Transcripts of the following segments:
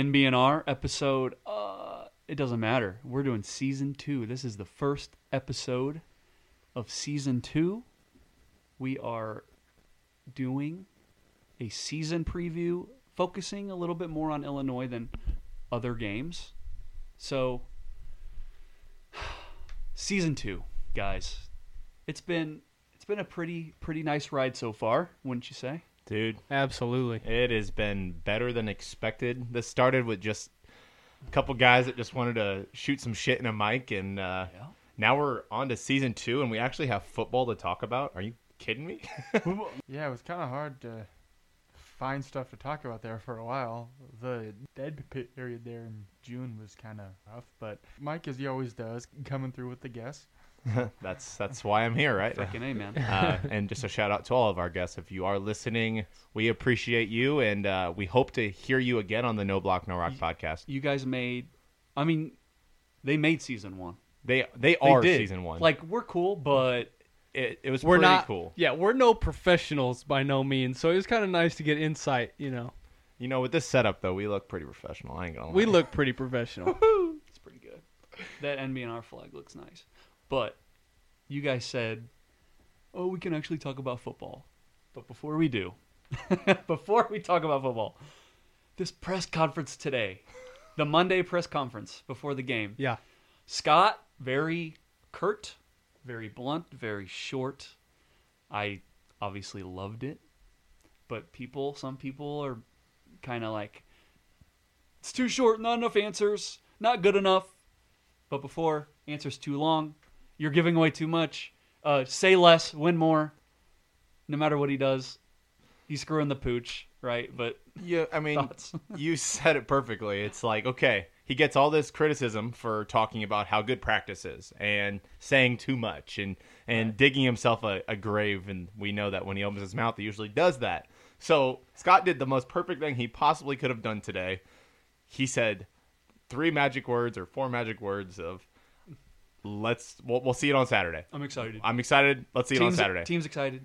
NBNR episode. Uh, it doesn't matter. We're doing season two. This is the first episode of season two. We are doing a season preview, focusing a little bit more on Illinois than other games. So, season two, guys. It's been it's been a pretty pretty nice ride so far, wouldn't you say? Dude, Absolutely. it has been better than expected. This started with just a couple guys that just wanted to shoot some shit in a mic, and uh, Yeah. now we're on to season two, and we actually have football to talk about. Are you kidding me? Yeah, it was kind of hard to find stuff to talk about there for a while. The dead pit period there in June was kind of rough, but Mike, as he always does, coming through with the guests. that's that's why I'm here, right? Freaking A, man. uh, and just a shout out to all of our guests. If you are listening, we appreciate you, and uh, we hope to hear you again on the No Block No Rock podcast. You guys made. I mean, they made season one. They they They are did. season one. Like we're cool, but it, it was We're pretty not cool. Yeah, we're no professionals by no means. So it was kind of nice to get insight, you know. You know, with this setup though, we look pretty professional. I ain't gonna lie. We look pretty professional. it's pretty good. That NBNR flag looks nice. But you guys said, "Oh, we can actually talk about football." But before we do, before we talk about football, this press conference today, the Monday press conference before the game, yeah. Scott, very curt, very blunt, very short. I obviously loved it. But people, some people are kind of like, it's too short, not enough answers, not good enough. But before, answers too long, you're giving away too much. Uh, say less, win more. No matter what he does, he's screwing the pooch, right? But Yeah, I mean, you said it perfectly. It's like, okay, he gets all this criticism for talking about how good practice is and saying too much and and digging himself a, a grave. And we know that when he opens his mouth, he usually does that. So Scott did the most perfect thing he possibly could have done today. He said three magic words or four magic words of let's we'll, we'll see it on Saturday. I'm excited. I'm excited. Let's see it on team's, Saturday. Team's excited.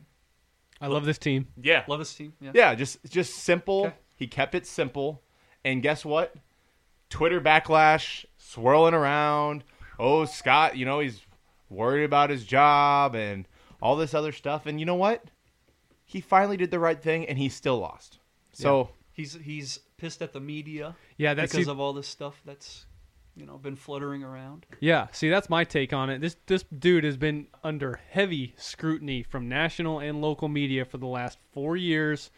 I love this team. Yeah, Love this team. Yeah. yeah, just just simple. Okay. He kept it simple, and guess what? Twitter backlash swirling around. Oh, Scott, you know he's worried about his job and all this other stuff. And you know what? He finally did the right thing, and he still lost. So He's he's pissed at the media Yeah, that's because see- of all this stuff that's you know been fluttering around. Yeah, see, that's my take on it. This this dude has been under heavy scrutiny from national and local media for the last four years.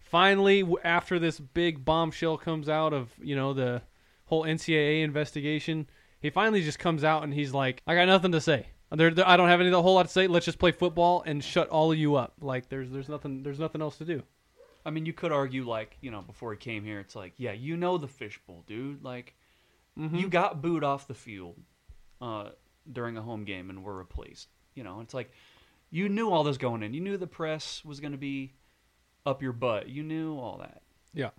Finally, after this big bombshell comes out of you know the whole NCAA investigation, he finally just comes out and he's like, "I got nothing to say. There, there- I don't have any a whole lot to say. Let's just play football and shut all of you up. Like there's there's nothing there's nothing else to do." I mean, you could argue like you know before he came here, it's like yeah, you know the fishbowl, dude. Like you got booed off the field uh, during a home game and were replaced. You know, it's like you knew all this going in. You knew the press was going to be up your butt. You knew all that. Yeah.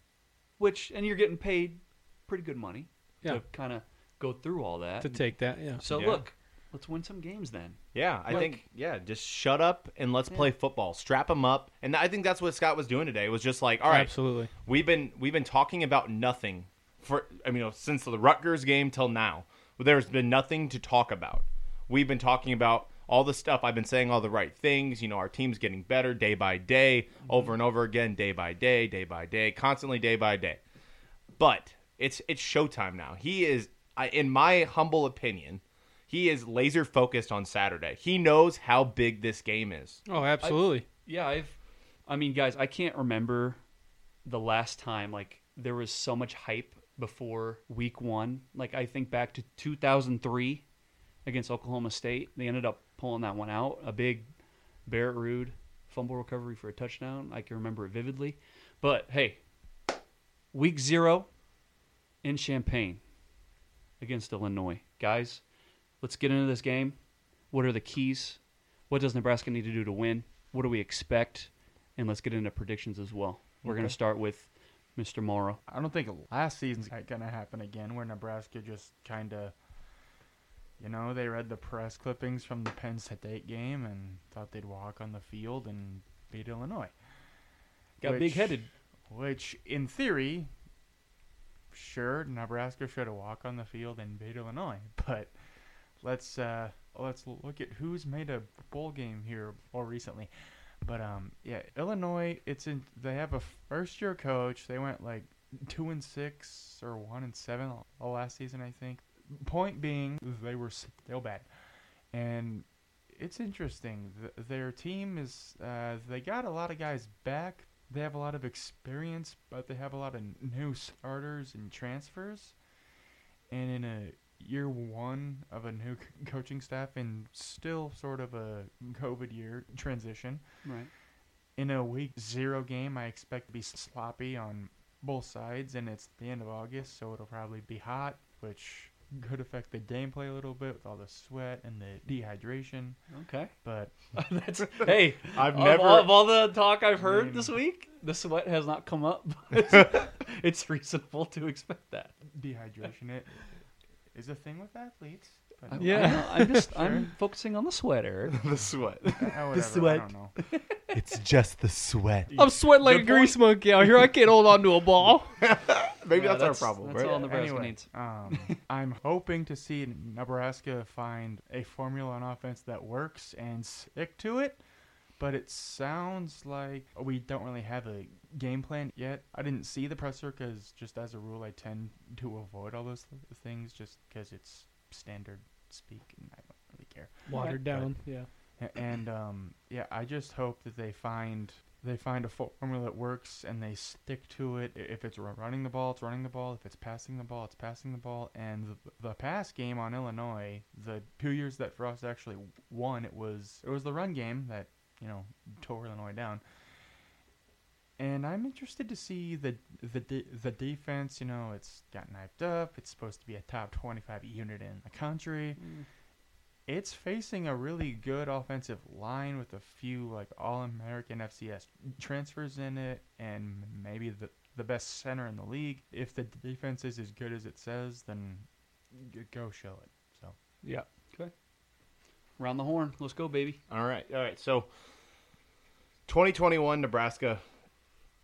Which and you're getting paid pretty good money Yeah. to kind of go through all that. To take that, yeah. so Yeah. look, let's win some games then. yeah, I Like- think yeah, just shut up and let's play football. Strap them up, and I think that's what Scott was doing today. Was just like, all right, Absolutely. We've been we've been talking about nothing for I mean you know, since the Rutgers game till now. There's been nothing to talk about. We've been talking about all the stuff. I've been saying all the right things. You know, our team's getting better day by day, over and over again, day by day, day by day, constantly day by day. But it's it's showtime now. He is, in my humble opinion, he is laser focused on Saturday. He knows how big this game is. Oh, absolutely. Yeah, I've. I mean, guys, I can't remember the last time like there was so much hype before Week One. Like I think back to 2003 against Oklahoma State. They ended up pulling that one out. A big Barrett Ruud fumble recovery for a touchdown. I can remember it vividly. But hey, Week Zero in Champaign against Illinois, guys. Let's get into this game. What are the keys? What does Nebraska need to do to win? What do we expect? And let's get into predictions as well. We're going to start with Mr. Morrow. I don't think last season's going to happen again where Nebraska just kind of, you know, they read the press clippings from the Penn State game and thought they'd walk on the field and beat Illinois. Got big headed. Which, in theory, sure Nebraska should have walked on the field and beat Illinois, but let's uh, let's look at who's made a bowl game here more recently. But um, yeah, Illinois. It's in. They have a first year coach. They went like two and six or one and seven all last season, I think. Point being, they were still bad, and it's interesting. Th- their team is. Uh, they got a lot of guys back. They have a lot of experience, but they have a lot of new starters and transfers. And in a year one of a new c- coaching staff and still sort of a COVID year transition. Right. In a week zero game, I expect to be sloppy on both sides, and it's the end of August, so it'll probably be hot, which could affect the gameplay a little bit with all the sweat and the dehydration. Okay. But That's hey. I've of, never. all, of all the talk I've heard mean- this week, the sweat has not come up. it's reasonable to expect that. dehydration it is a thing with athletes. But I- Yeah. I know, I'm just Sure. I'm focusing on the sweat, Eric. the sweat. uh, whatever, I sweat. don't know. it's just the sweat. I'm sweating like Good a grease monkey out here. I can't hold on to a ball. Maybe Yeah, that's, our problem, That's right? all Nebraska Anyway, needs. Um, I'm hoping to see Nebraska find a formula on offense that works and stick to it. But it sounds like we don't really have a game plan yet. I didn't see the presser because, just as a rule, I tend to avoid all those th- things just because it's standard speak and I don't really care. Watered down. Yeah. And um, yeah, I just hope that they find they find a formula that works and they stick to it. If it's running the ball, it's running the ball. If it's passing the ball, it's passing the ball. And the, the pass game on Illinois, the two years that Frost actually won, it was it was the run game that you know tore Illinois down. And I'm interested to see the the de- the defense. You know, it's got knifed up. It's supposed to be a top 25 unit in the country mm. it's facing a really good offensive line with a few like all-American FCS transfers in it, and maybe the the best center in the league. If the defense is as good as it says, then go show it. So Yeah. Round the horn. Let's go, baby. All right, all right. So, 2021 Nebraska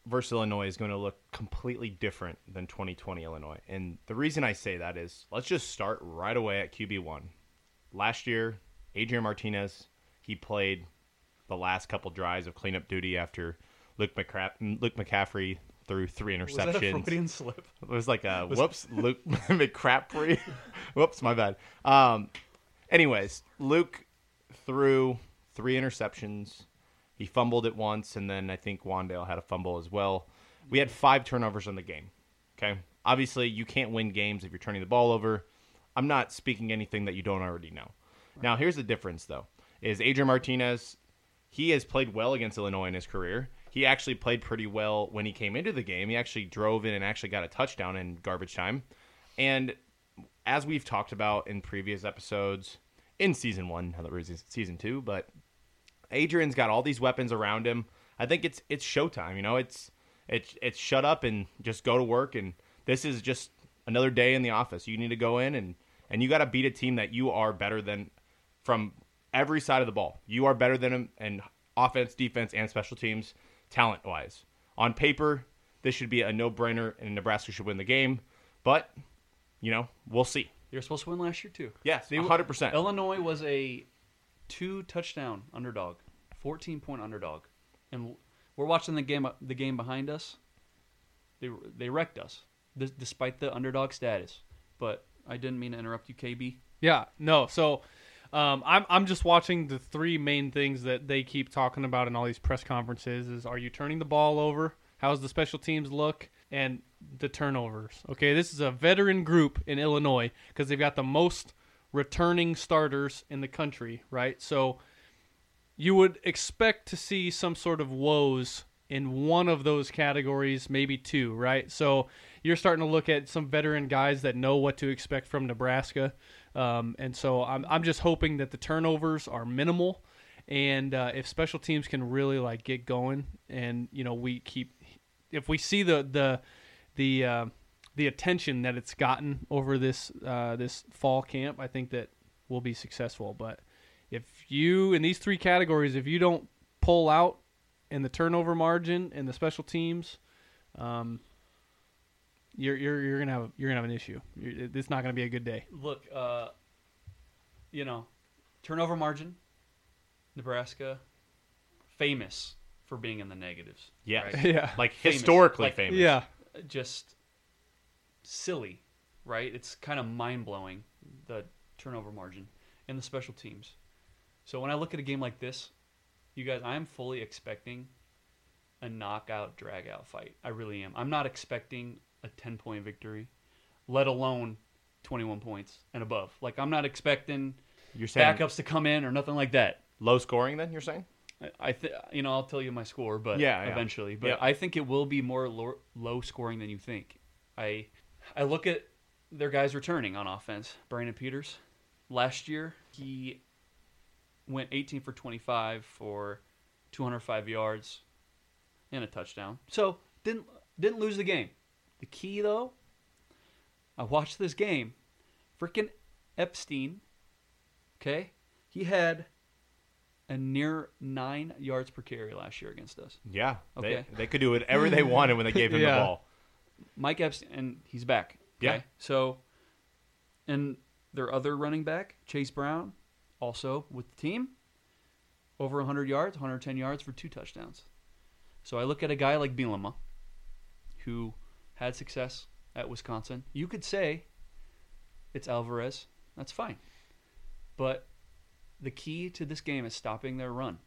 versus Illinois is going to look completely different than 2020 Illinois, and the reason I say that is let's just start right away at QB one. Last year, Adrian Martinez he played the last couple drives of cleanup duty after Luke, McCra- Luke McCaffrey threw three interceptions. Was that a. Freudian slip? It was like a whoops, Luke McCaffrey. whoops, my bad. Um, anyways, Luke threw three interceptions. He fumbled it once, and then I think Wan'Dale had a fumble as well. We had five turnovers in the game. Okay, obviously you can't win games if you're turning the ball over. I'm not speaking anything that you don't already know. Now, here's the difference, though: is Adrian Martinez he has played well against Illinois in his career. He actually played pretty well when he came into the game. He actually drove in and actually got a touchdown in garbage time. And as we've talked about in previous episodes, in season one, that season two, but Adrian's got all these weapons around him. I think it's it's showtime. You know, it's it's it's shut up and just go to work. And this is just another day in the office. You need to go in and and you got to beat a team that you are better than from every side of the ball. You are better than them in offense, defense, and special teams, talent wise. On paper, this should be a no brainer, and Nebraska should win the game. But you know, we'll see. You're supposed to win last year too. Yes, See, hundred percent. Illinois was a two touchdown underdog, 14 point underdog, and we're watching the game. The game behind us, they they wrecked us, dis- despite the underdog status. But I didn't mean to interrupt you, KB. Yeah, no. So um, I'm I'm just watching the three main things that they keep talking about in all these press conferences is are you turning the ball over? How's the special teams look? And the turnovers. Okay, this is a veteran group in Illinois because they've got the most returning starters in the country, right? So you would expect to see some sort of woes in one of those categories, maybe two, right? So you're starting to look at some veteran guys that know what to expect from Nebraska, um, and so I'm I'm just hoping that the turnovers are minimal, and uh, if special teams can really like get going, and you know we keep if we see the the the uh, the attention that it's gotten over this uh, this fall camp, I think that we'll be successful. But if you in these three categories, if you don't pull out in the turnover margin and the special teams, um, you're you're you're gonna have you're gonna have an issue. You're, it's not gonna be a good day. Look, uh, you know, turnover margin, Nebraska, famous for being in the negatives. Yes. right? yeah, Like Famous. historically Like- famous. yeah, just silly, right? It's kind of mind blowing the turnover margin and the special teams. So when I look at a game like this, you guys, I am fully expecting a knockout, drag out fight. I really am. I'm not expecting a 10 point victory, let alone 21 points and above. Like I'm not expecting You're saying backups to come in or nothing like that. low scoring then, you're saying? I- think you know I'll tell you my score, but Yeah, yeah. eventually. But Yep. I think it will be more low, low scoring than you think. I I look at their guys returning on offense. Brandon Peters, last year he went 18 for 25 for 205 yards and a touchdown. So didn't didn't lose the game. The key though, I watched this game. Freaking Epstein, okay, he had a near nine yards per carry last year against us. Yeah. Okay. They, they could do whatever they wanted when they gave him Yeah. the ball. Mike Epstein, and he's back. Okay? Yeah. So, and their other running back, Chase Brown, also with the team, over 100 yards, 110 yards for two touchdowns. So I look at a guy like Bielema, who had success at Wisconsin. You could say it's Alvarez. That's fine. But the key to this game is stopping their run.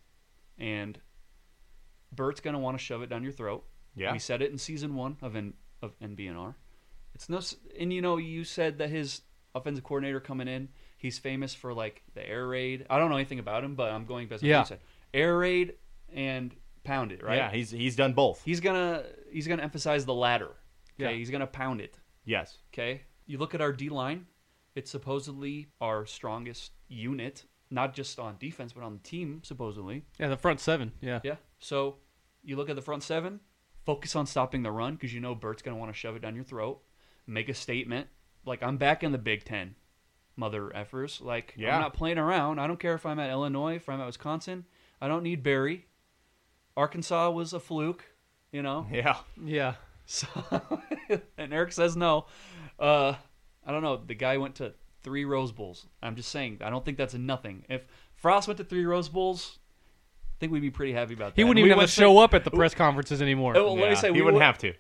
And Bret's going to want to shove it down your throat. Yeah. We said it in season one of N- of NBNR. It's no, and you know, you said that his offensive coordinator coming in, he's famous for like the air raid. I don't know anything about him, but I'm going based on Yeah. what you said. Air raid and pound it, right? Yeah, he's he's done both. he's gonna he's gonna emphasize the latter. Okay, Yeah. he's gonna pound it. yes. Okay, you look at our D line; it's supposedly our strongest unit, not just on defense but on the team, supposedly. yeah. The front seven, yeah, Yeah. So you look at the front seven, focus on stopping the run because you know Bret's going to want to shove it down your throat, make a statement. Like, I'm back in the Big Ten, mother effers. Like, Yeah. I'm not playing around. I don't care if I'm at Illinois, if I'm at Wisconsin. I don't need Barry. Arkansas was a fluke, you know? Yeah. yeah. So, and Eric says no. Uh, I don't know. The guy went to three Rose Bowls. I'm just saying. I don't think that's nothing. If Frost went to three Rose Bowls, I think we'd be pretty happy about that. He wouldn't We even have to wouldn't say- show up at the press conferences anymore. Oh, well, let me say he we wouldn't would- have to.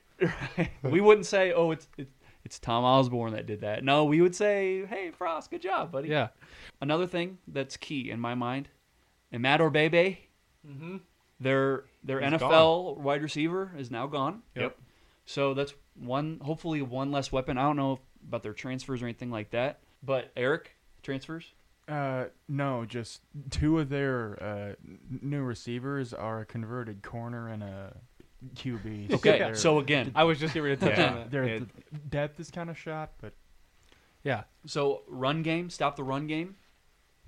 we wouldn't say, "Oh, it's it's, it's Tom Osborne that did that." No, we would say, "Hey, Frost, good job, buddy." yeah, Another thing that's key in my mind, and Imatorbhebhe, mm-hmm. their their He's NFL wide receiver is now gone. Yep. So that's one, hopefully one less weapon. I don't know about their transfers or anything like that. But Eric, transfers. Uh, no, just two of their uh, n- new receivers are a converted corner and a QB. Okay, Their- so again, I was just here to touch Yeah. on that. their it- depth is kind of shot, but Yeah, So run game, stop the run game.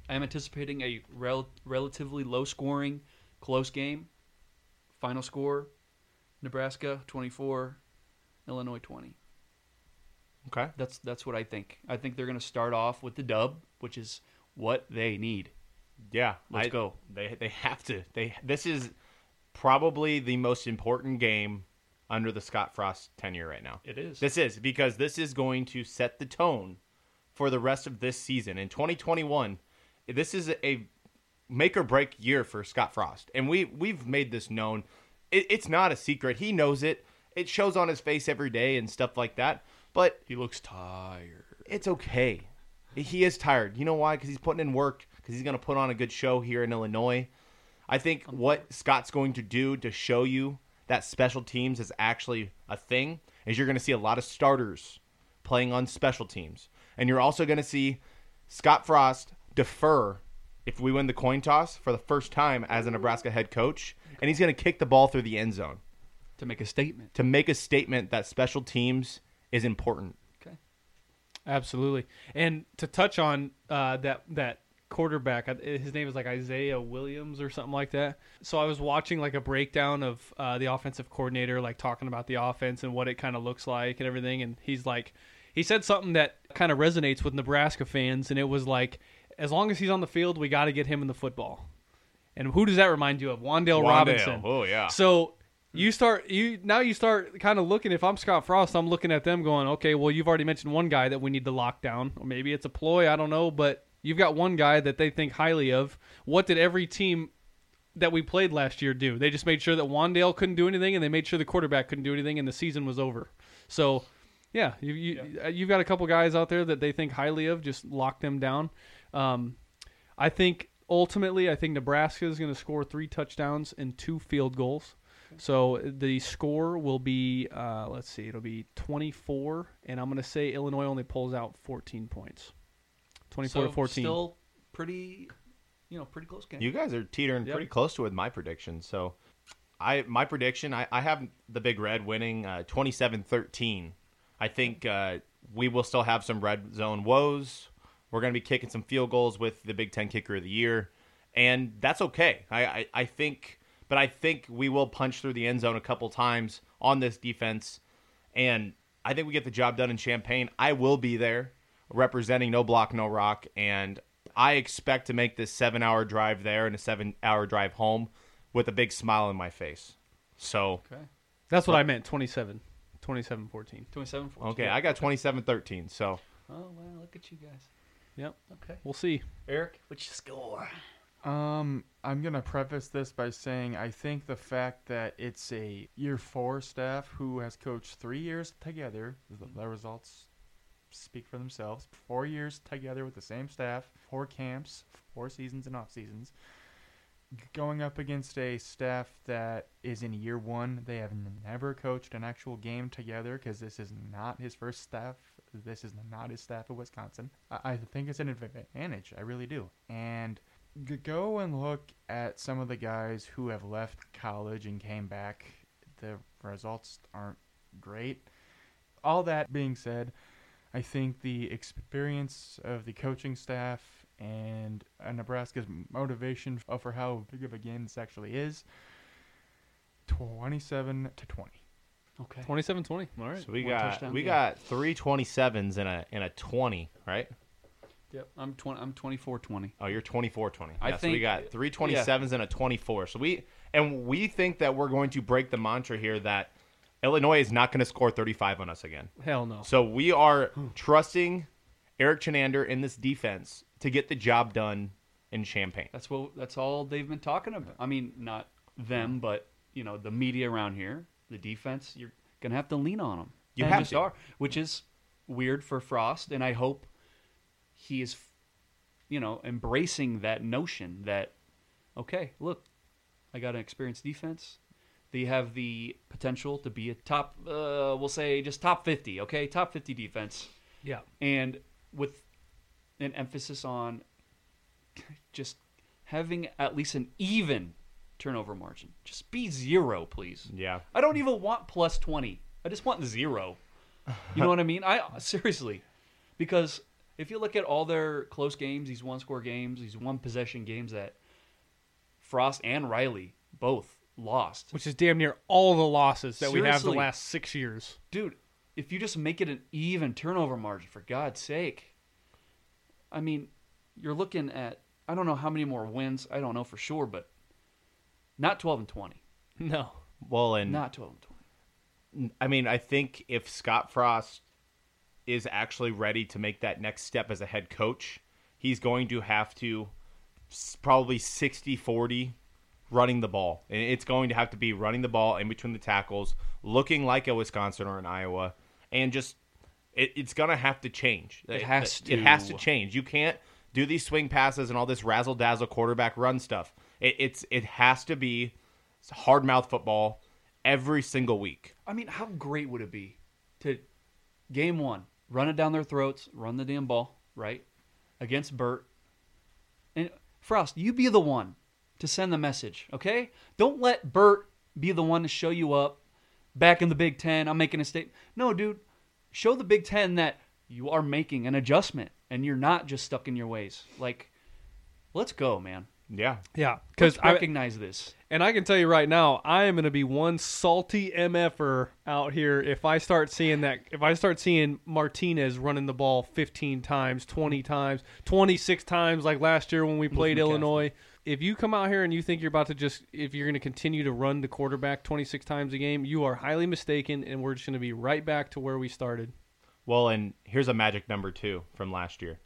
I am anticipating a rel- relatively low scoring, close game. Final score: Nebraska twenty four, Illinois twenty. Okay. That's that's what I think. I think they're going to start off with the dub, which is what they need. Yeah. Let's I- go. They they have to. They this is probably the most important game under the Scott Frost tenure right now. It is. This is because this is going to set the tone for the rest of this season. In 2021, this is a make or break year for Scott Frost. And we we've made this known. It, it's not a secret. He knows it. It shows on his face every day and stuff like that. But he looks tired. it's okay. He is tired. You know why? Because he's putting in work. Because he's going to put on a good show here in Illinois. I think what Scott's going to do to show you that special teams is actually a thing is you're going to see a lot of starters playing on special teams, and you're also going to see Scott Frost defer if we win the coin toss for the first time as a Nebraska head coach, and he's going to kick the ball through the end zone To make a statement. to make a statement that special teams is important. Okay. absolutely. And to touch on uh, that that quarterback, his name is like Isaiah Williams or something like that. So I was watching like a breakdown of uh, the offensive coordinator, like talking about the offense and what it kind of looks like and everything. And he's like, he said something that kind of resonates with Nebraska fans, and it was like, as long as he's on the field, we got to get him in the football. And who does that remind you of? Wan'Dale, Robinson. Oh yeah. So you start you now you start kind of looking. If I'm Scott Frost, I'm looking at them going, okay, well you've already mentioned one guy that we need to lock down, or maybe it's a ploy. I don't know, but you've got one guy that they think highly of. What did every team that we played last year do? They just made sure that Wan'Dale couldn't do anything, and they made sure the quarterback couldn't do anything, and the season was over. So. Yeah, you, you uh, you've got a couple guys out there that they think highly of. Just lock them down. Um, I think ultimately, I think Nebraska is going to score three touchdowns and two field goals. So the score will be, uh, let's see, it'll be 24, and I'm going to say Illinois only pulls out 14 points. 24 to 14. Still pretty, you know, pretty close game. You guys are teetering Yep. pretty close to with my prediction. So, I my prediction, I, I have the Big Red winning uh, 27-13. I think uh, we will still have some red zone woes. We're going to be kicking some field goals with the Big Ten Kicker of the Year, and that's okay. I, I, I think, but I think we will punch through the end zone a couple times on this defense, and I think we get the job done in Champaign. I will be there representing No Block No Rock, and I expect to make this seven-hour drive there and a seven-hour drive home with a big smile on my face. So okay. That's what I meant. 27. 27 14. 27 okay, I got 27-13. So Oh, wow. Look at you guys. Yep. Okay. We'll see. Eric, what's your score? Um, I'm gonna preface this by saying I think the fact that it's a year four staff who has coached three years together, the, mm-hmm. the results speak for themselves. Four years together with the same staff, four camps, four seasons and off seasons. Going up against a staff that is in year one, they have never coached an actual game together because this is not his first staff. This is not his staff at Wisconsin. I, I think it's an advantage. I really do. And go and look at some of the guys who have left college and came back. The results aren't great. All that being said, I think the experience of the coaching staff and uh, Nebraska's motivation f- for how big of a game this actually is 27 to 20. Okay. 27 20. All right. so we One got touchdown we game. got three 27s and a and a 20, right? Yep. I'm 20. I'm 24 20. Oh, you're 24 20. I yeah, so we got three 27s and a 24. So we and we think that we're going to break the mantra here that Illinois is not going to score 35 on us again. Hell no. So we are trusting Erik Chinander in this defense to get the job done in Champaign. That's what. That's all they've been talking about. I mean, not them, but you know, the media around here, the defense. You're gonna have to lean on them. You They have to. are, which is weird for Frost, and I hope he is, you know, embracing that notion that, okay, look, I got an experienced defense. They have the potential to be a top, uh, we'll say just top 50, okay? Top 50 defense. yeah. And with an emphasis on just having at least an even turnover margin. Just be zero, please. Yeah. I don't even want plus 20. I just want zero. You know what I mean? I seriously. Because if you look at all their close games, these one score games, these one possession games that Frost and Riley both lost. Which is damn near all the losses that we have the last six years. Dude, if you just make it an even turnover margin, for God's sake. I mean, you're looking at, I don't know how many more wins. I don't know for sure, but not 12 and 20. No. Well, and Not 12 and 20. I mean, I think if Scott Frost is actually ready to make that next step as a head coach, he's going to have to probably 60 40 running the ball. And it's going to have to be running the ball in between the tackles, looking like a Wisconsin or an Iowa, and just it, it's going to have to change. It has It has to to. change. You can't do these swing passes and all this razzle dazzle quarterback run stuff. It, it's it has to be hard mouth football every single week. I mean, how great would it be to game one, run it down their throats, run the damn ball, right? Against Bret. And Frost, you be the one to send the message, okay? Don't let Bret be the one to show you up back in the Big Ten. I'm making a statement. No, dude, show the Big Ten that you are making an adjustment and you're not just stuck in your ways. Like, let's go, man. Yeah. Yeah. Because I, recognize this. And I can tell you right now, I am going to be one salty mf'er out here if I start seeing that. If I start seeing Martinez running the ball 15 times, 20 times, 26 times, like last year when we played Illinois. if you come out here and you think you're about to just if you're going to continue to run the quarterback 26 times a game, you are highly mistaken, and we're just going to be right back to where we started. Well, and here's a magic number too from last year.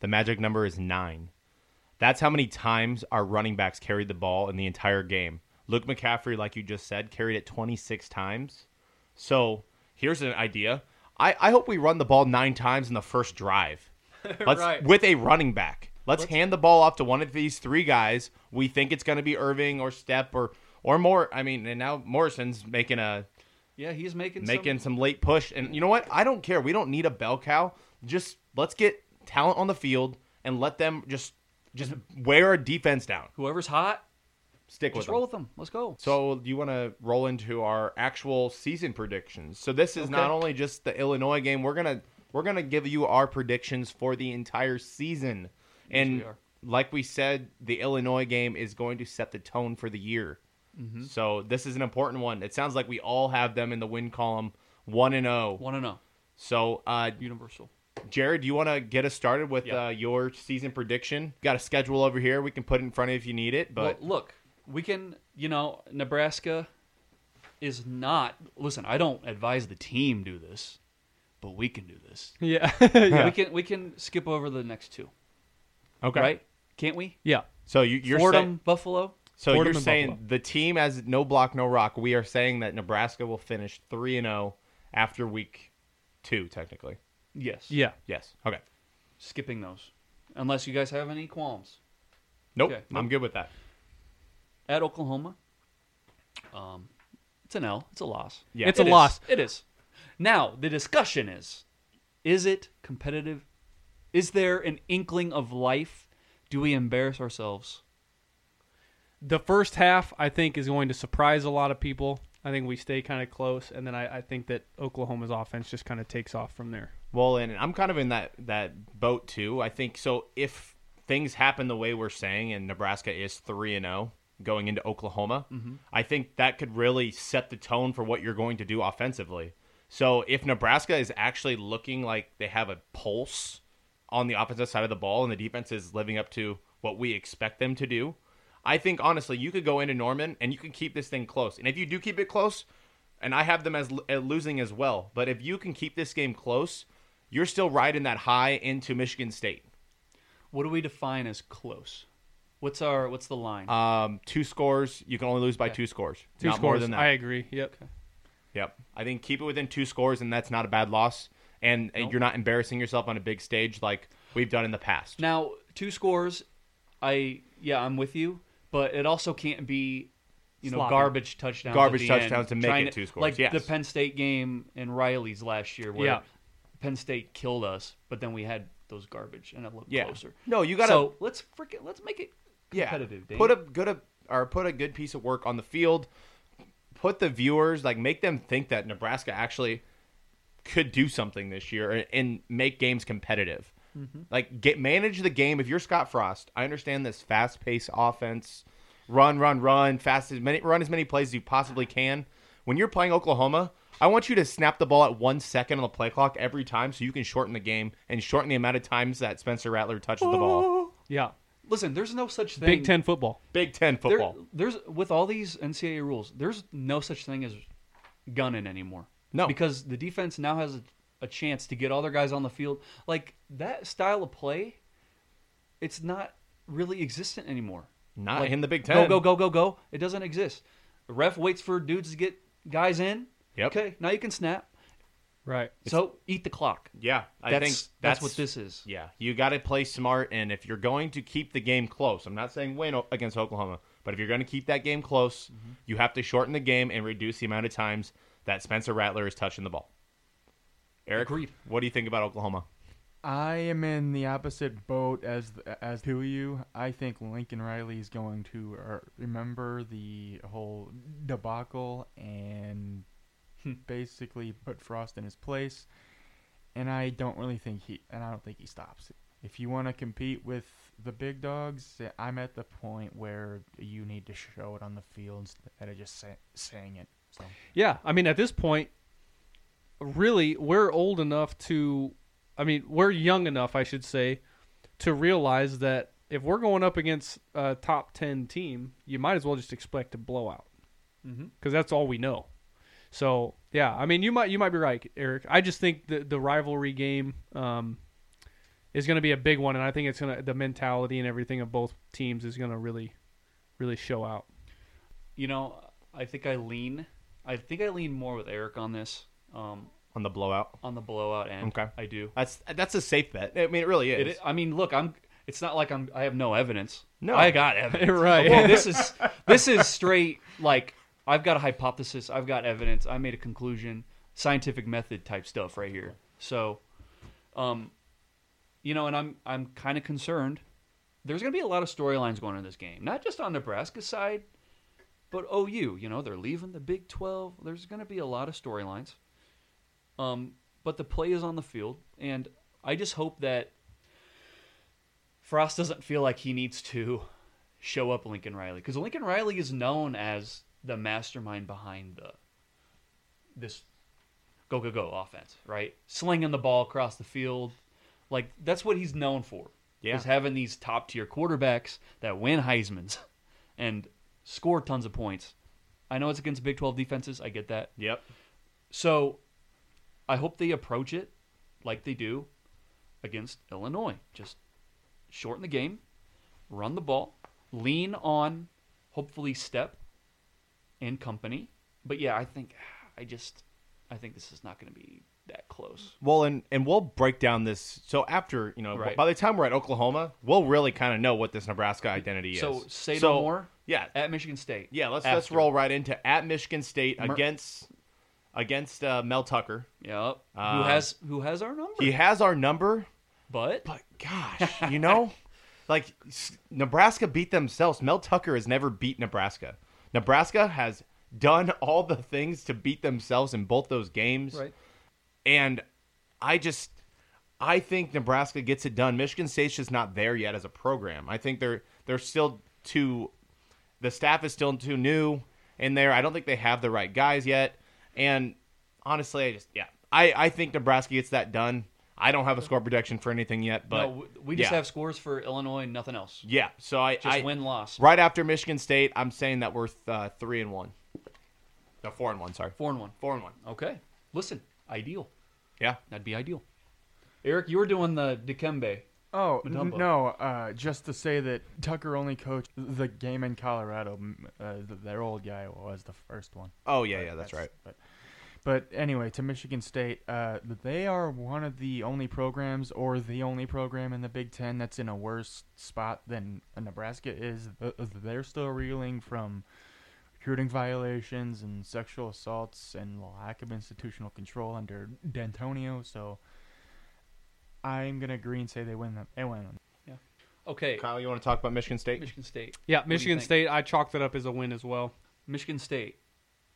The magic number is nine. That's how many times our running backs carried the ball in the entire game. Luke McCaffrey, like you just said, carried it 26 times. So here's an idea. I, I hope we run the ball nine times in the first drive. Let's Right. with a running back. Let's, hand the ball off to one of these three guys. We think it's going to be Ervin or Stepp or or more. I mean, and now Morrison's making a Yeah, he's making making some, some late push. And you know what? I don't care. We don't need a bell cow. Just let's get talent on the field and let them just just wear our defense down. whoever's hot. Stick with them. Just them. roll with them. Let's go. So do you want to roll into our actual season predictions? So this is not only just the Illinois game. We're gonna we're gonna give you our predictions for the entire season. And we are. like we said, the Illinois game is going to set the tone for the year. Mm-hmm. So this is an important one. It sounds like we all have them in the win column, one and zero. Want to know? So uh, Universal. Jared, do you want to get us started with Yeah. uh, your season prediction? Got a schedule over here. We can put it in front of you if you need it. But well, look, we can. You know, Nebraska is not. Listen, I don't advise the team do this, but we can do this. Yeah, We can. We can skip over the next two. okay, Right? Can't we? yeah. So you, you're Fordham, saying Buffalo. so Fordham you're saying Buffalo. the team as no block no rock. We are saying that Nebraska will finish three and zero after week two, technically. Yes. Yeah. Yes. Okay. Skipping those, unless you guys have any qualms. Nope. Okay. I'm good with that. At Oklahoma, um, it's an L. It's a loss. Yeah. It's a It is. loss. It is. Now the discussion is: Is it competitive? Is there an inkling of life? Do we embarrass ourselves? The first half, I think, is going to surprise a lot of people. I think we stay kind of close, and then I, I think that Oklahoma's offense just kind of takes off from there. Well, and I'm kind of in that that boat too. I think so. If things happen the way we're saying, and Nebraska is three and zero going into Oklahoma, mm-hmm. I think that could really set the tone for what you're going to do offensively. So if Nebraska is actually looking like they have a pulse on the offensive side of the ball, and the defense is living up to what we expect them to do, I think honestly you could go into Norman and you can keep this thing close. And if you do keep it close, and I have them as losing as well. But if you can keep this game close, you're still riding that high into Michigan State. What do we define as close? What's our what's the line? Um, two scores, you can only lose by Okay. two scores. Two not scores. more than that. I agree. Yep. Yep. I think keep it within two scores, and that's not a bad loss. And, and Nope. you're not embarrassing yourself on a big stage like we've done in the past. now two scores. I yeah, I'm with you, but it also can't be you know Sloppy. garbage touchdowns. at Garbage the touchdowns end, to make trying it two scores, Like yes. the Penn State game in Riley's last year, where Yeah. Penn State killed us, but then we had those garbage and it looked Yeah. closer. No, you gotta So let's freaking let's make it yeah, competitive. Dave. put a good a, or put a good piece of work on the field. Put the viewers like make them think that Nebraska actually could do something this year and- and make games competitive. Mm-hmm. Like get manage the game. If you're Scott Frost, I understand this fast paced offense, run, run, run, fast as many run as many plays as you possibly can. When you're playing Oklahoma, I want you to snap the ball at one second on the play clock every time, so you can shorten the game and shorten the amount of times that Spencer Rattler touches the ball. Yeah. Listen, there's no such thing. Big Ten football. Big Ten There- football. there's with all these NCAA rules, there's no such thing as gunning anymore. No. because the defense now has a, a chance to get all their guys on the field. Like that style of play, it's not really existent anymore. Not Like, in the Big Ten. go go go go. Go. It doesn't exist. The ref waits for dudes to get guys in. Yep. Okay, now you can snap. Right. so eat the clock. Yeah, I That's, think that's that's, what this is. Yeah, you got to play smart, and if you're going to keep the game close, I'm not saying win o- against Oklahoma, but if you're going to keep that game close, Mm-hmm. you have to shorten the game and reduce the amount of times that Spencer Rattler is touching the ball. Eric, Agreed. what do you think about Oklahoma? I am in the opposite boat as as to you. I think Lincoln Riley is going to uh, remember the whole debacle and basically put Frost in his place. And I don't really think he and I don't think he stops. If you want to compete with the big dogs, I'm at the point where you need to show it on the field instead of just say, saying it. So Yeah, I mean, at this point, really, we're old enough to, I mean, we're young enough, I should say, to realize that if we're going up against a top ten team, you might as well just expect a blowout Mm-hmm. because that's all we know. So yeah, I mean, you might you might be right, Eric. I just think the the rivalry game um, is going to be a big one, and I think it's gonna the mentality and everything of both teams is going to really really show out. You know, I think I lean. I think I lean more with Eric on this. Um, on the blowout. on the blowout end. Okay. I do. That's that's a safe bet. I mean, it really is. It, I mean, look, I'm. It's not like I'm. I have no evidence. No. I got evidence. Right. Well, this is this is straight. Like I've got a hypothesis. I've got evidence. I made a conclusion. Scientific method type stuff right here. So, um, you know, and I'm I'm kind of concerned. There's going to be a lot of storylines going on in this game, not just on Nebraska's side, but OU. You know, they're leaving the Big Twelve. There's going to be a lot of storylines. Um, but the play is on the field, and I just hope that Frost doesn't feel like he needs to show up Lincoln Riley because Lincoln Riley is known as the mastermind behind the this go go go offense, right? Slinging the ball across the field, like that's what he's known for. Yeah. is having these top tier quarterbacks that win Heisman's and score tons of points. I know it's against Big Twelve defenses. I get that. Yep. So I hope they approach it like they do against Illinois. Just shorten the game, run the ball, lean on hopefully Stepp and company. But yeah, I think I just I think this is not going to be that close. Well, and and we'll break down this. So after you know, Right. by the time we're at Oklahoma, we'll really kind of know what this Nebraska identity is. So say So, no more Yeah, at Michigan State. yeah. Let's let's roll right into at Michigan State Mer- against against uh, Mel Tucker. Yep. Uh, who has who has our number? He has our number, but but gosh, you know, like Nebraska beat themselves. Mel Tucker has never beat Nebraska. Nebraska has done all the things to beat themselves in both those games. right. And I just I think Nebraska gets it done. Michigan State's just not there yet as a program. I think they're they're still too the staff is still too new in there. I don't think they have the right guys yet. And honestly, I just yeah. I, I think Nebraska gets that done. I don't have a score prediction for anything yet, but no, we just yeah. have scores for Illinois and nothing else. yeah. So I, Just I win loss. right after Michigan State, I'm saying that we're uh, three and one. No, four and one. Sorry, Four and one. four and one. Okay. Listen, ideal. Yeah. That'd be ideal. Eric, you were doing the Dikembe. Oh n- no! Uh, just to say that Tucker only coached the game in Colorado. Uh, th- their old guy was the first one. Oh yeah, But yeah, that's right. But, but anyway, to Michigan State, uh, they are one of the only programs, or the only program in the Big Ten that's in a worse spot than Nebraska is. They're still reeling from recruiting violations and sexual assaults and lack of institutional control under D'Antonio. So I'm gonna agree and say they win. The, they win. Yeah. Okay. Kyle, you want to talk about Michigan State? Michigan State. Yeah, Michigan? State. I chalked it up as a win as well. Michigan State.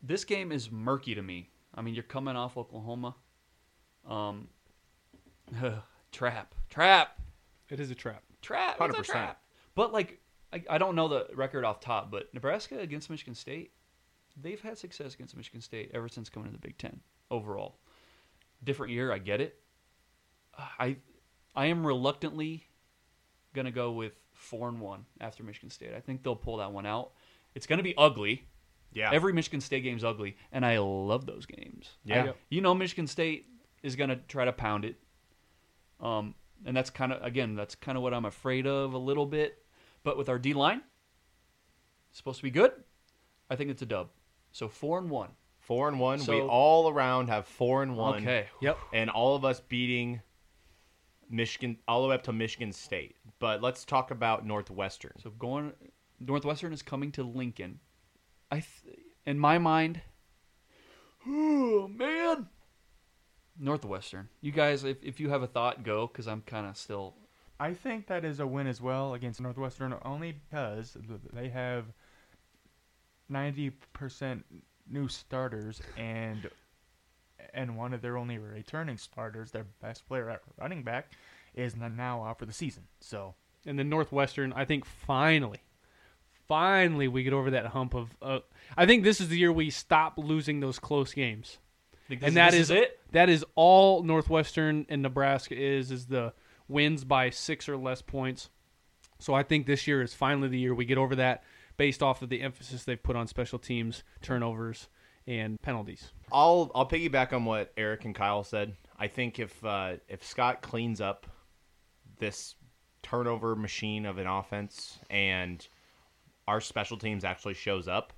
This game is murky to me. I mean, you're coming off Oklahoma. Um, trap, trap, It is a trap. trap. 100%. trap. But like, I, I don't know the record off top, but Nebraska against Michigan State, they've had success against Michigan State ever since coming to the Big Ten. Overall, different year. I get it. I, I am reluctantly gonna go with four and one after Michigan State. I think they'll pull that one out. It's gonna be ugly. Yeah. Every Michigan State game's ugly, and I love those games. Yeah. I- you know, Michigan State is going to try to pound it. Um, and that's kind of again, that's kind of what I'm afraid of a little bit. But with our D line, supposed to be good. I think it's a dub. So four and one. Four and one. we So- all around have four and one. Okay. Yep. And all of us beating Michigan all the way up to Michigan State. But let's talk about Northwestern. So going, Northwestern is coming to Lincoln. I, th- in my mind, oh man, Northwestern. You guys, if if you have a thought, go because I'm kind of still I think that is a win as well against Northwestern, only because they have ninety percent new starters and and one of their only returning starters, their best player at running back, is now out for the season. So And then Northwestern, I think finally, finally we get over that hump of. Uh, I think this is the year we stop losing those close games. this, and that this is, is it. That is all Northwestern and Nebraska is is the wins by six or less points. So I think this year is finally the year we get over that based off of the emphasis they've put on special teams, turnovers, and penalties. I'll I'll piggyback on what Eric and Kyle said. I think if uh, if Scott cleans up this turnover machine of an offense and our special teams actually shows up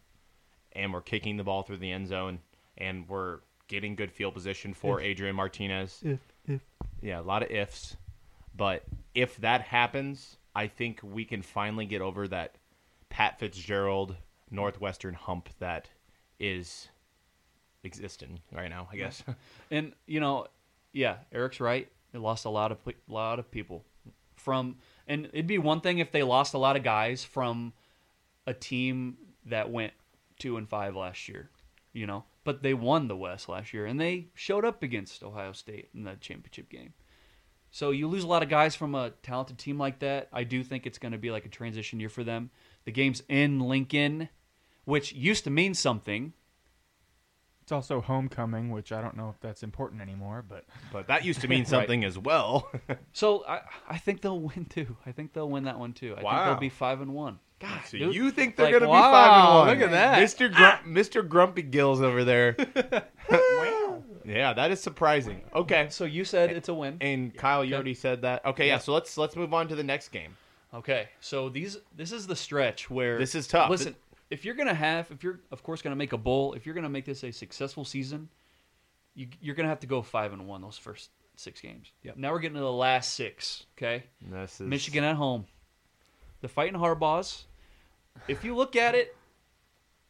and we're kicking the ball through the end zone and we're getting good field position for Adrian Martinez. If, if. Yeah, a lot of ifs. But if that happens, I think we can finally get over that Pat Fitzgerald Northwestern hump that is existing right now, I guess. And you know, yeah, Eric's right. They lost a lot of a lot of people from, and it'd be one thing if they lost a lot of guys from a team that went two and five last year, you know. But they won the West last year, and they showed up against Ohio State in the championship game. So you lose a lot of guys from a talented team like that. I do think it's going to be like a transition year for them. The game's in Lincoln, which used to mean something. It's also homecoming, which I don't know if that's important anymore, but but that used to mean something as well. So I, I think they'll win too. I think they'll win that one too. I think Wow. they'll be five and one. God, so dude. you think they're Like, going to be 5 and 1. look at that. Mr. Grump, Mr. Grumpy Gills over there. yeah, that is surprising. Okay. So you said it's a win. And Kyle, you already said that. Okay, yeah, Yeah. so let's let's move on to the next game. Okay, so these this is the stretch where This is tough. Listen, if you're gonna have, if you're of course gonna make a bowl, if you're gonna make this a successful season, you, you're gonna have to go five and one those first six games. Yep. Now we're getting to the last six. Okay, This is Michigan at home, the fighting Harbaughs. If you look at it,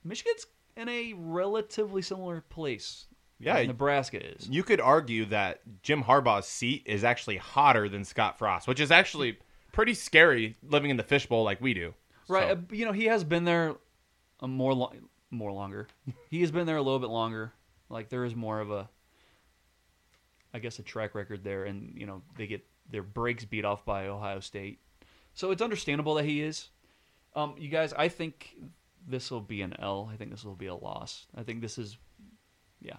Michigan's in a relatively similar place. Yeah, Nebraska is. You could argue that Jim Harbaugh's seat is actually hotter than Scott Frost, which is actually pretty scary living in the fishbowl like we do. Right. So- Uh, you know, he has been there a more lo- more longer. he has been there a little bit longer. Like there is more of a, I guess, a track record there, and you know they get their breaks beat off by Ohio State, so it's understandable that he is. Um, you guys, I think this will be an L. I think this will be a loss. I think this is, yeah,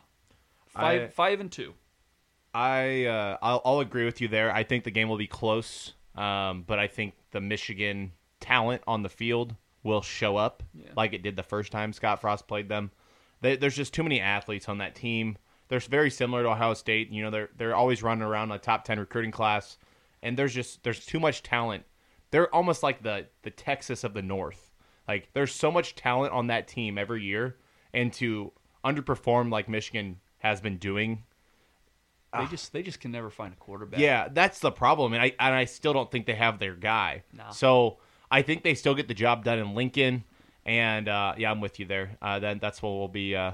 five I- five and two. I uh, I'll, I'll agree with you there. I think the game will be close, um, but I think the Michigan talent on the field will show up Yeah. like it did the first time Scott Frost played them. They, there's just too many athletes on that team. They're very similar to Ohio State. You know, they're they're always running around a top ten recruiting class, and there's just there's too much talent. They're almost like the the Texas of the North. Like there's so much talent on that team every year, and to underperform like Michigan has been doing They just they just can never find a quarterback. Ah. yeah, that's the problem, and I and I still don't think they have their guy. No. So I think they still get the job done in Lincoln, and uh, yeah, I'm with you there. Uh, then that's what we'll be uh,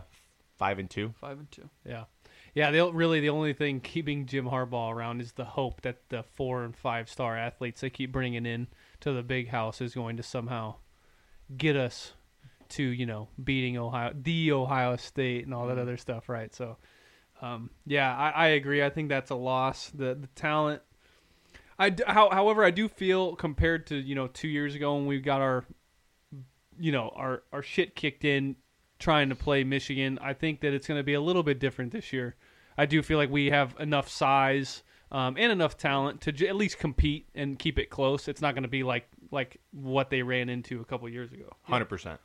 five and two. five and two. Yeah. Yeah, the, really the only thing keeping Jim Harbaugh around is the hope that the four and five star athletes they keep bringing in to the big house is going to somehow get us to you know beating Ohio, the Ohio State, and all that other stuff, right? So, um, yeah, I, I agree. I think that's a loss. The the talent. I how, however, I do feel compared to you know two years ago when we got our, you know, our our shit kicked in trying to play Michigan. I think that it's going to be a little bit different this year. I do feel like we have enough size um, and enough talent to j- at least compete and keep it close. It's not going to be like like what they ran into a couple years ago. Hundred percent.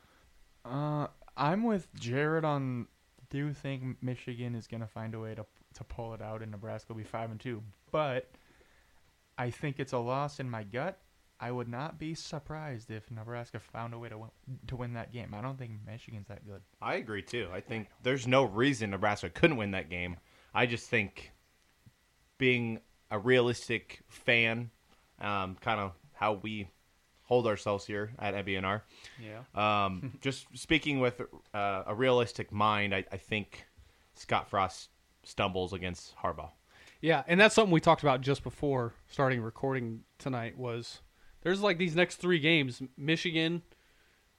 uh, I'm with Jared on. Do you think Michigan is going to find a way to to pull it out and Nebraska will be five and two? But I think it's a loss in my gut. I would not be surprised if Nebraska found a way to win, to win that game. I don't think Michigan's that good. I agree too. I think there's no reason Nebraska couldn't win that game. I just think being a realistic fan, um, kind of how we hold ourselves here at NBNR. Yeah. Um, just speaking with uh, a realistic mind, I, I think Scott Frost stumbles against Harbaugh. Yeah, and that's something we talked about just before starting recording tonight. Was there's like these next three games, Michigan,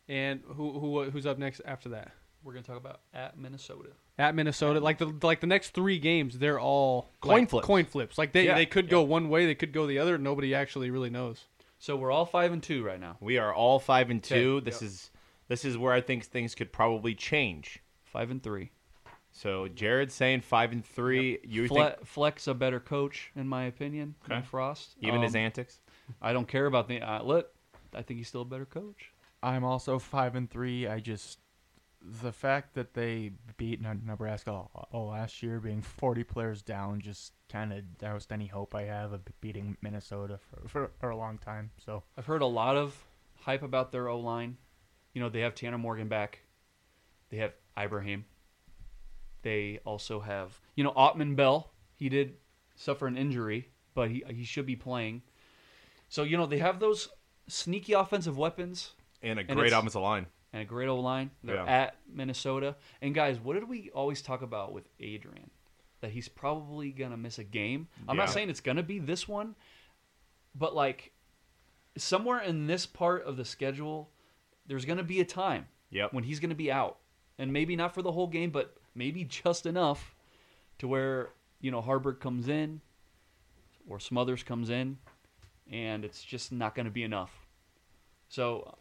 and who who who's up next after that? We're gonna talk about at Minnesota. At Minnesota, like the like the next three games, they're all Coin like, flips. Coin flips. Like they Yeah, they could go one way, they could go the other. Nobody actually really knows. So we're all five and two right now. We are all five and two. Okay. This is this is where I think things could probably change. Five and three. So Jared's saying five and three. You Fle- think Fleck's a better coach, in my opinion, than Frost. even Um, his antics? I don't care about the look. I think he's still a better coach. I'm also five and three. I just the fact that they beat Nebraska all last year, being 40 players down, just kind of doused any hope I have of beating Minnesota for, for, for a long time. So I've heard a lot of hype about their O line. You know, they have Tanner Morgan back. They have Ibrahim. They also have, you know, Autman-Bell. He did suffer an injury, but he he should be playing. So you know they have those sneaky offensive weapons And a And great offensive line. and a great old line. They're Yeah. at Minnesota. And guys, what did we always talk about with Adrian? That he's probably gonna miss a game. I'm not saying it's gonna be this one, but like somewhere in this part of the schedule, there's gonna be a time Yep. when he's gonna be out, and maybe not for the whole game, but maybe just enough to where you know Haarberg comes in or Smothers comes in, and it's just not gonna be enough. So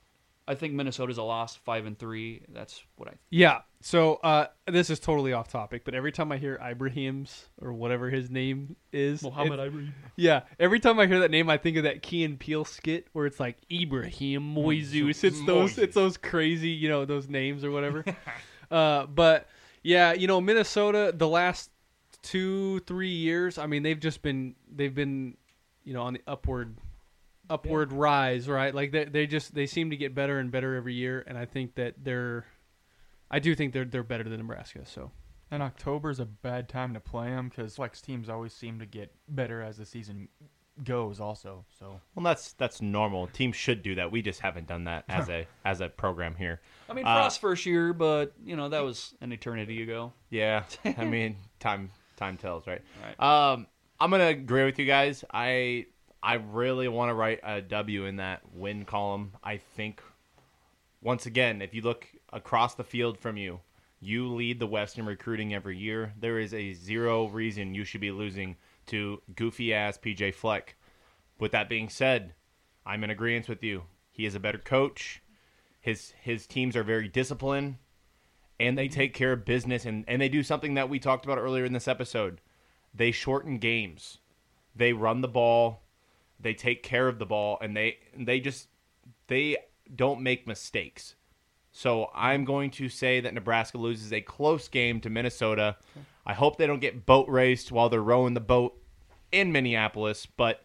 I think Minnesota's a loss, five and three. That's what I. Yeah. So uh, this is totally off topic, but every time I hear Ibrahim's or whatever his name is, it- Ibrahim. Yeah, every time I hear that name, I think of that Key and Peele skit where it's like Ibrahim Moises. It's those, it's those crazy, you know, those names or whatever. uh, but yeah, you know, Minnesota, the last two, three years, I mean, they've just been, they've been, you know, on the upward, upward rise, right? Like they, they just, they seem to get better and better every year, and I think that they're, I do think they're, they're better than Nebraska. So and October's a bad time to play them because Fleck's teams always seem to get better as the season goes. Also, so Well, that's that's normal. Teams should do that. We just haven't done that as a as a program here. I mean, Uh, Frost first year, but you know that was an eternity ago. Yeah, I mean, time time tells, right? Right. Um, I'm gonna agree with you guys. I I really want to write a W in that win column. I think once again, if you look across the field from you, you lead the West in recruiting every year. There is a zero reason you should be losing to goofy ass PJ Fleck. With that being said, I'm in agreement with you. He is a better coach. His his teams are very disciplined and they take care of business and, and they do something that we talked about earlier in this episode. They shorten games. They run the ball, they take care of the ball and they they just they don't make mistakes. So I'm going to say that Nebraska loses a close game to Minnesota. I hope they don't get boat raced while they're rowing the boat in Minneapolis, but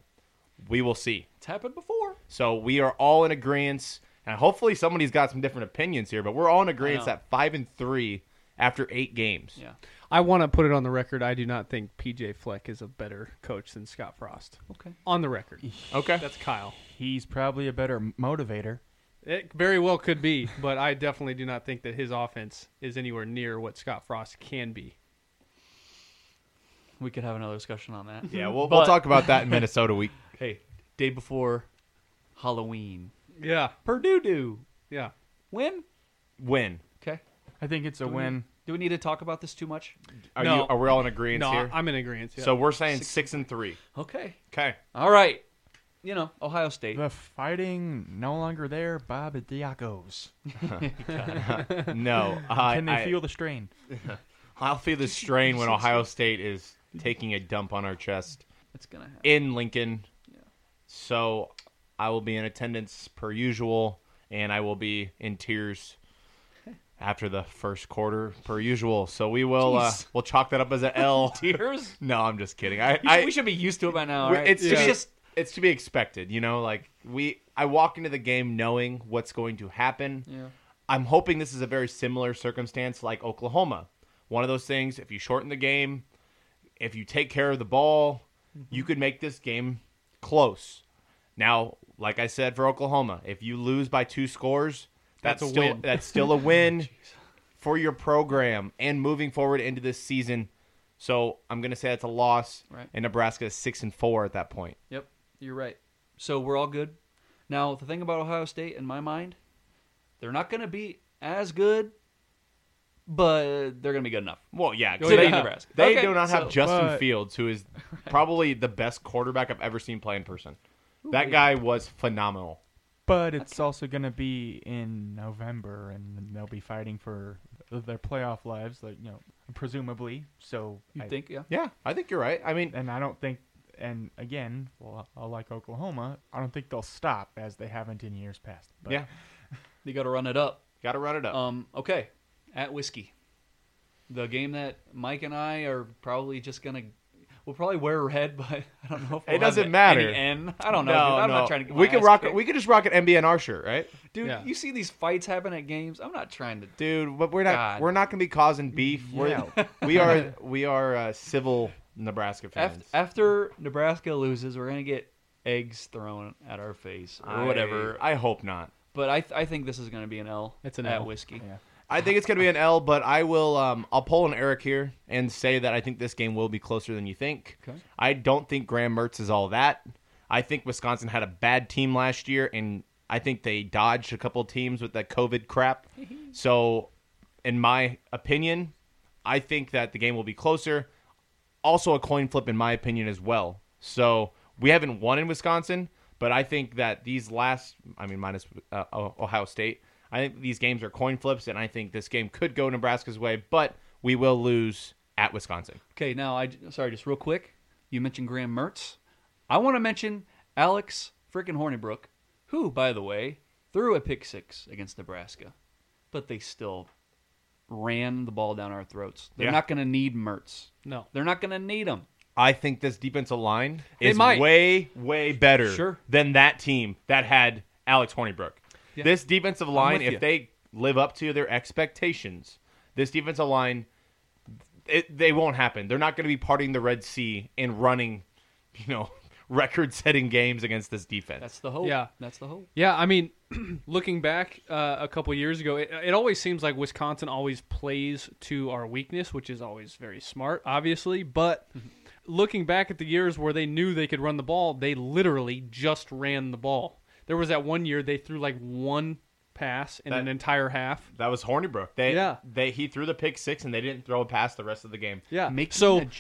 we will see. It's happened before. So we are all in agreement, and hopefully somebody's got some different opinions here, but we're all in agreement that five and three after eight games. Yeah. I want to put it on the record. I do not think PJ Fleck is a better coach than Scott Frost. Okay. On the record. Okay. That's Kyle. he's probably a better motivator. It very well could be, but I definitely do not think that his offense is anywhere near what Scott Frost can be. We could have another discussion on that. Yeah, we'll, But- we'll talk about that in Minnesota week. Hey, day before Halloween. Yeah. Purdue do Yeah. win. Win. Okay. I think it's a Do win. Do we need to talk about this too much? Are No. you? Are we all in agreement No, here? I'm in agreement. Yeah. So we're saying six, and three. Okay. Okay. All right. You know, Ohio State. The fighting no longer there. Bob Diacos. No, I, Can they I, feel the strain? I'll feel the strain when Ohio State is taking a dump on our chest It's gonna happen. in Lincoln. Yeah. So I will be in attendance per usual, and I will be in tears after the first quarter per usual. So we will uh, we'll chalk that up as an L. Tears. no, I'm just kidding. I, I we should be used to it by now, right? it's Yeah. just it's to be expected. You know, like we I walk into the game knowing what's going to happen. Yeah. I'm hoping this is a very similar circumstance like Oklahoma. One of those things, if you shorten the game, if you take care of the ball, Mm-hmm. you could make this game close. Now, like I said for Oklahoma, if you lose by two scores, that's, That's a still win. that's still a win oh, for your program and moving forward into this season. So I'm gonna say that's a loss, Right. and Nebraska is six and four at that point. Yep, you're right. So we're all good. Now the thing about Ohio State, in my mind, they're not going to be as good, but they're going to be good enough. Well, yeah, 'cause To they, beat Nebraska. they Okay, do not have so- Justin But- Fields, who is probably the best quarterback I've ever seen play in person. That guy was phenomenal. But it's also going to be in November, and they'll be fighting for their playoff lives, like you know, presumably. So You I, think? Yeah. Yeah, I think you're right. I mean, and I don't think And again, well, like Oklahoma. I don't think they'll stop as they haven't in years past. But yeah, You got to run it up. got to run it up. Um, okay, at whiskey, the game that Mike and I are probably just gonna. We'll probably wear red, but I don't know if It we'll have doesn't any matter. N. I don't know. no, dude. I'm no. not trying to. Get we my can ass rock. kicked. We can just rock an NBNR shirt, right? dude. Yeah. You see these fights happen at games. I'm not trying to. Dude, but we're not. God. We're not going to be causing beef. Yeah. We're, we are. We are uh, civil Nebraska fans. After, after Nebraska loses, we're gonna get eggs thrown at our face or I- whatever. I hope not. but I, I think this is gonna be an L. It's an at L. whiskey. Yeah. I think it's going to be an L, but I will. Um, I'll pull an Eric here and say that I think this game will be closer than you think. Okay. I don't think Graham Mertz is all that. I think Wisconsin had a bad team last year, and I think they dodged a couple teams with that COVID crap. so, in my opinion, I think that the game will be closer. Also, a coin flip, in my opinion, as well. So, we haven't won in Wisconsin, but I think that these last, I mean, minus uh, Ohio State, I think these games are coin flips, and I think this game could go Nebraska's way, but we will lose at Wisconsin. Okay, now I sorry, just real quick. You mentioned Graham Mertz. I want to mention Alex freaking Hornibrook, who, by the way, threw a pick six against Nebraska, but they still ran the ball down our throats. They're Yeah. not going to need Mertz. No. They're not going to need him. I think this defensive line is might. way, way better Sure. than that team that had Alex Hornibrook. Yeah. This defensive line, if you. they live up to their expectations, this defensive line, it, they won't happen. They're not going to be parting the Red Sea and running, you know, record-setting games against this defense. That's the hope. Yeah. That's the hope. Yeah, I mean, looking back uh, a couple years ago, it, it always seems like Wisconsin always plays to our weakness, which is always very smart, obviously. But looking back at the years where they knew they could run the ball, they literally just ran the ball. There was that one year they threw like one pass in That- an entire half. that was Hornibrook. They, Yeah. they he threw the pick six and they didn't throw a pass the rest of the game. Yeah. Making so an.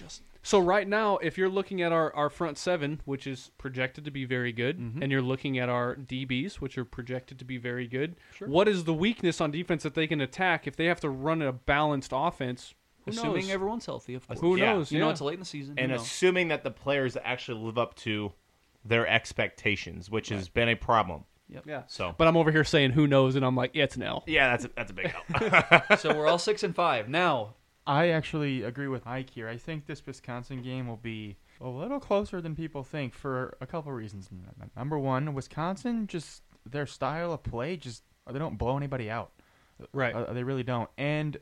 So right now, if you're looking at our, our front seven, which is projected to be very good, mm-hmm. and you're looking at our DBs, which are projected to be very good, Sure. what is the weakness on defense that they can attack if they have to run a balanced offense? Who Assuming knows? everyone's healthy, of course. Who Yeah. knows? You know, it's late in the season. and assuming that the players actually live up to their expectations, which has been a problem. yeah. So But I'm over here saying who knows, and I'm like, yeah, it's an L. yeah, that's a, that's a big help. so we're all six and five now. I actually agree with Mike here. I think this Wisconsin game will be a little closer than people think for a couple reasons. N- Number one, Wisconsin just their style of play just they don't blow anybody out. Right. Uh, they really don't. And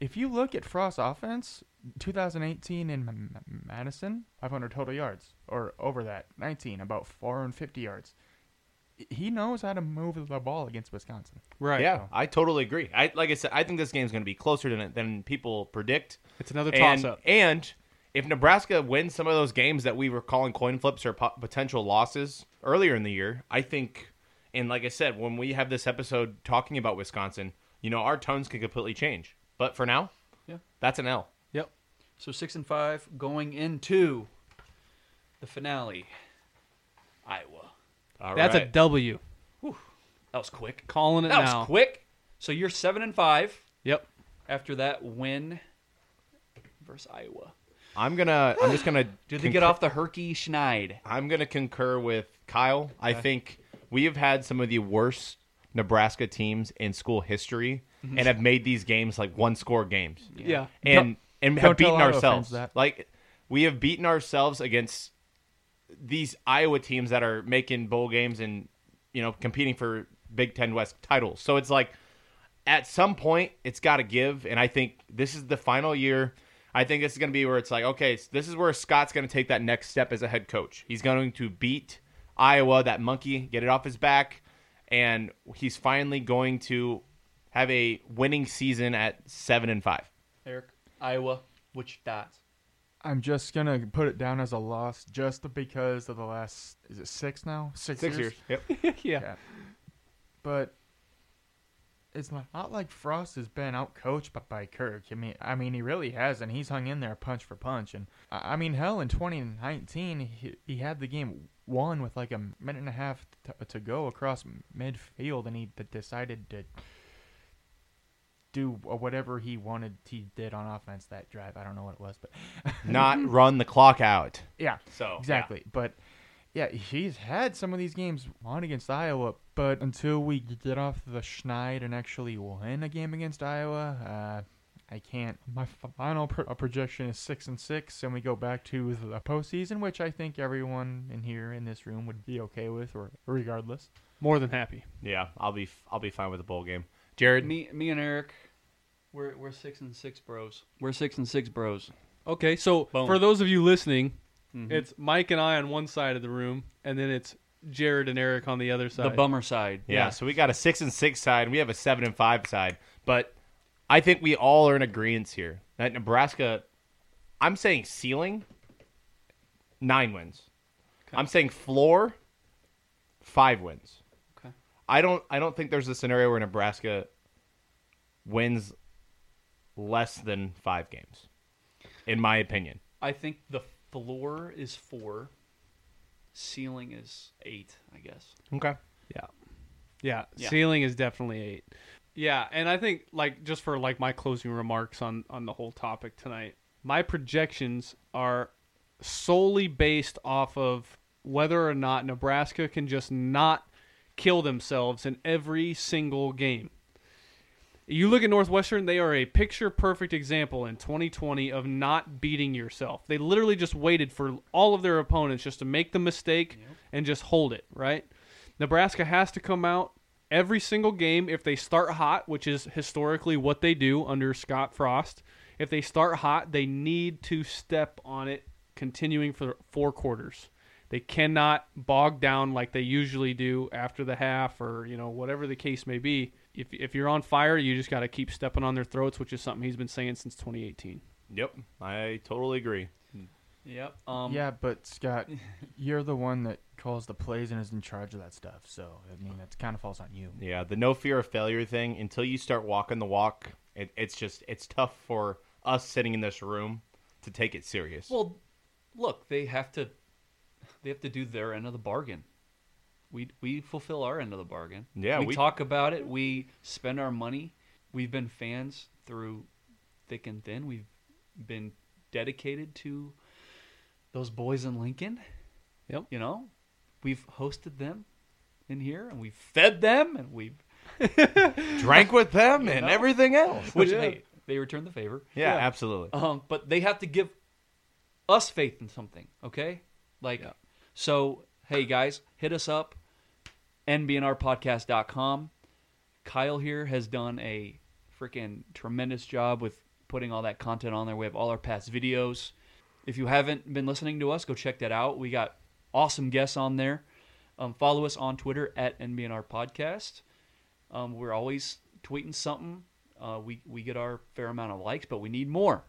if you look at Frost's offense, 2018 in M- M- Madison, 500 total yards or over that, 19 about 450 yards. He knows how to move the ball against Wisconsin. Right. Yeah, I totally agree. I like I said, I think this game's going to be closer than than people predict. It's another And, toss up. and if Nebraska wins some of those games that we were calling coin flips or po- potential losses earlier in the year, I think, and like I said, when we have this episode talking about Wisconsin, you know, our tones can completely change. But for now, Yeah. that's an L. Yep. So six and five going into the finale. Iowa. All That's a right. W. That was quick. Calling it That now. was quick. So you're seven and five Yep. after that win versus Iowa. I'm gonna. I'm just gonna. Did they get off the Herky Schneid? I'm going to concur with Kyle. I think we have had some of the worst Nebraska teams in school history mm-hmm. and have made these games like one score games. Yeah. And and have beaten ourselves. Like we have beaten ourselves against these Iowa teams that are making bowl games and you know competing for Big 10 West titles. So it's like at some point it's got to give and I think this is the final year. I think this is going to be where it's like okay this is where Scott's going to take that next step as a head coach. He's going to beat Iowa that monkey get it off his back and he's finally going to have a winning season at 7 and 5 Eric, Iowa, which dots? I'm just gonna put it down as a loss just because of the last is it six now? Six, 6 years yep yeah. Yeah. But it's not not like Frost has been outcoached by, by Kirk. I mean, I mean he really has, and he's hung in there punch for punch. And I I mean, hell, in 2019, he, he had the game won with like a minute and a half to, to go across midfield, and he d- decided to do whatever he wanted he did on offense that drive. I don't know what it was, but Not run the clock out. yeah, So exactly. But yeah, he's had some of these games won against Iowa, but until we get off the schneid and actually win a game against Iowa, uh, I can't. My final pro- projection is six and six, and we go back to the postseason, which I think everyone in here in this room would be okay with, or regardless. More than happy. Yeah, I'll be I'll be fine with the bowl game. Jared, Me, me and Eric, we're we're six and six bros. We're six and six bros. Okay, so Boom. for those of you listening, Mhm. it's Mike and I on one side of the room, and then it's Jared and Eric on the other side. the bummer side. Yeah, Yeah. so we got a six and six side, and we have a seven and five side. But I think we all are in agreement here that Nebraska. I'm saying ceiling, nine wins. Okay. I'm saying floor, five wins. Okay. I don't. I don't think there's a scenario where Nebraska wins less than five games, in my opinion. I think the floor is four. Ceiling is eight. I guess. Okay. Yeah. yeah, Yeah. Ceiling is definitely eight. Yeah, and I think like just for like my closing remarks on on the whole topic tonight, my projections are solely based off of whether or not Nebraska can just not kill themselves in every single game. You look at Northwestern, they are a picture perfect example in 2020 of not beating yourself. They literally just waited for all of their opponents just to make the mistake and just hold it, right? Nebraska has to come out every single game if they start hot, which is historically what they do under Scott Frost. If they start hot, they need to step on it continuing for four quarters. They cannot bog down like they usually do after the half or, you know, whatever the case may be. If if you're on fire, you just got to keep stepping on their throats, which is something he's been saying since 2018. Yep, I totally agree. Yep. Um, yeah, but Scott, you're the one that calls the plays and is in charge of that stuff. So I mean, that kind of falls on you. Yeah, the no fear of failure thing. Until you start walking the walk, it, it's just it's tough for us sitting in this room to take it serious. Well, look, they have to they have to do their end of the bargain. We we fulfill our end of the bargain. Yeah, we, we- talk about it. We spend our money. We've been fans through thick and thin. We've been dedicated to those boys in Lincoln. Yep. You know, we've hosted them in here, and we've fed them, and we've Drank with them and know? everything else. which Yeah. hey, they return the favor. yeah, Yeah. absolutely. Um, but they have to give us faith in something, okay? Like, Yeah. so hey guys, hit us up, nbnrpodcast.com. Kyle here has done a freaking tremendous job with putting all that content on there. We have all our past videos. If you haven't been listening to us, go check that out. We got awesome guests on there. Um, follow us on Twitter at NBNR Podcast. Um, we're always tweeting something. Uh, we we get our fair amount of likes, but we need more.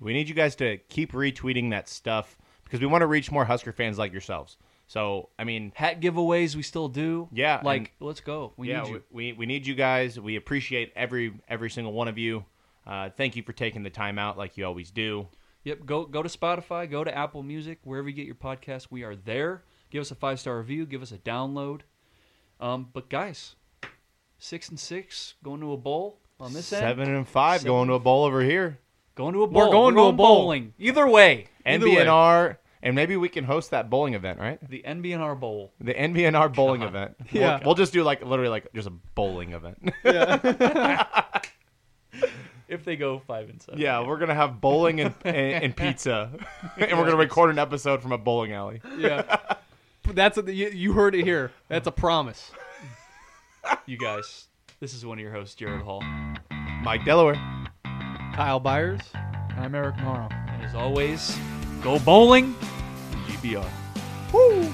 We need you guys to keep retweeting that stuff because we want to reach more Husker fans like yourselves. So, I mean, hat giveaways we still do. Yeah, like let's go. We yeah, need you. We, we need you guys. We appreciate every every single one of you. Uh, thank you for taking the time out like you always do. Yep, go go to Spotify, go to Apple Music, wherever you get your podcast. We are there. Give us a five star review. Give us a download. Um, but guys, six and six going to a bowl on this end. Seven and five Seven. going to a bowl over here. Going to a bowl. going to a bowl. bowling. Either way, Either way. NBNR, and maybe we can host that bowling event, right? the NBNR Bowl. The NBNR bowling God. event. Yeah. We'll, we'll just do like literally like just a bowling event. If they go five and seven. yeah, we're gonna have bowling and, and, and pizza, and we're gonna record an episode from a bowling alley. Yeah, that's a, you, you heard it here. That's a promise. you guys. This is one of your hosts, Jared Hall. Mike Delaware. Kyle Byers. And I'm Eric Morrow. And as always, go bowling. GBR. Woo!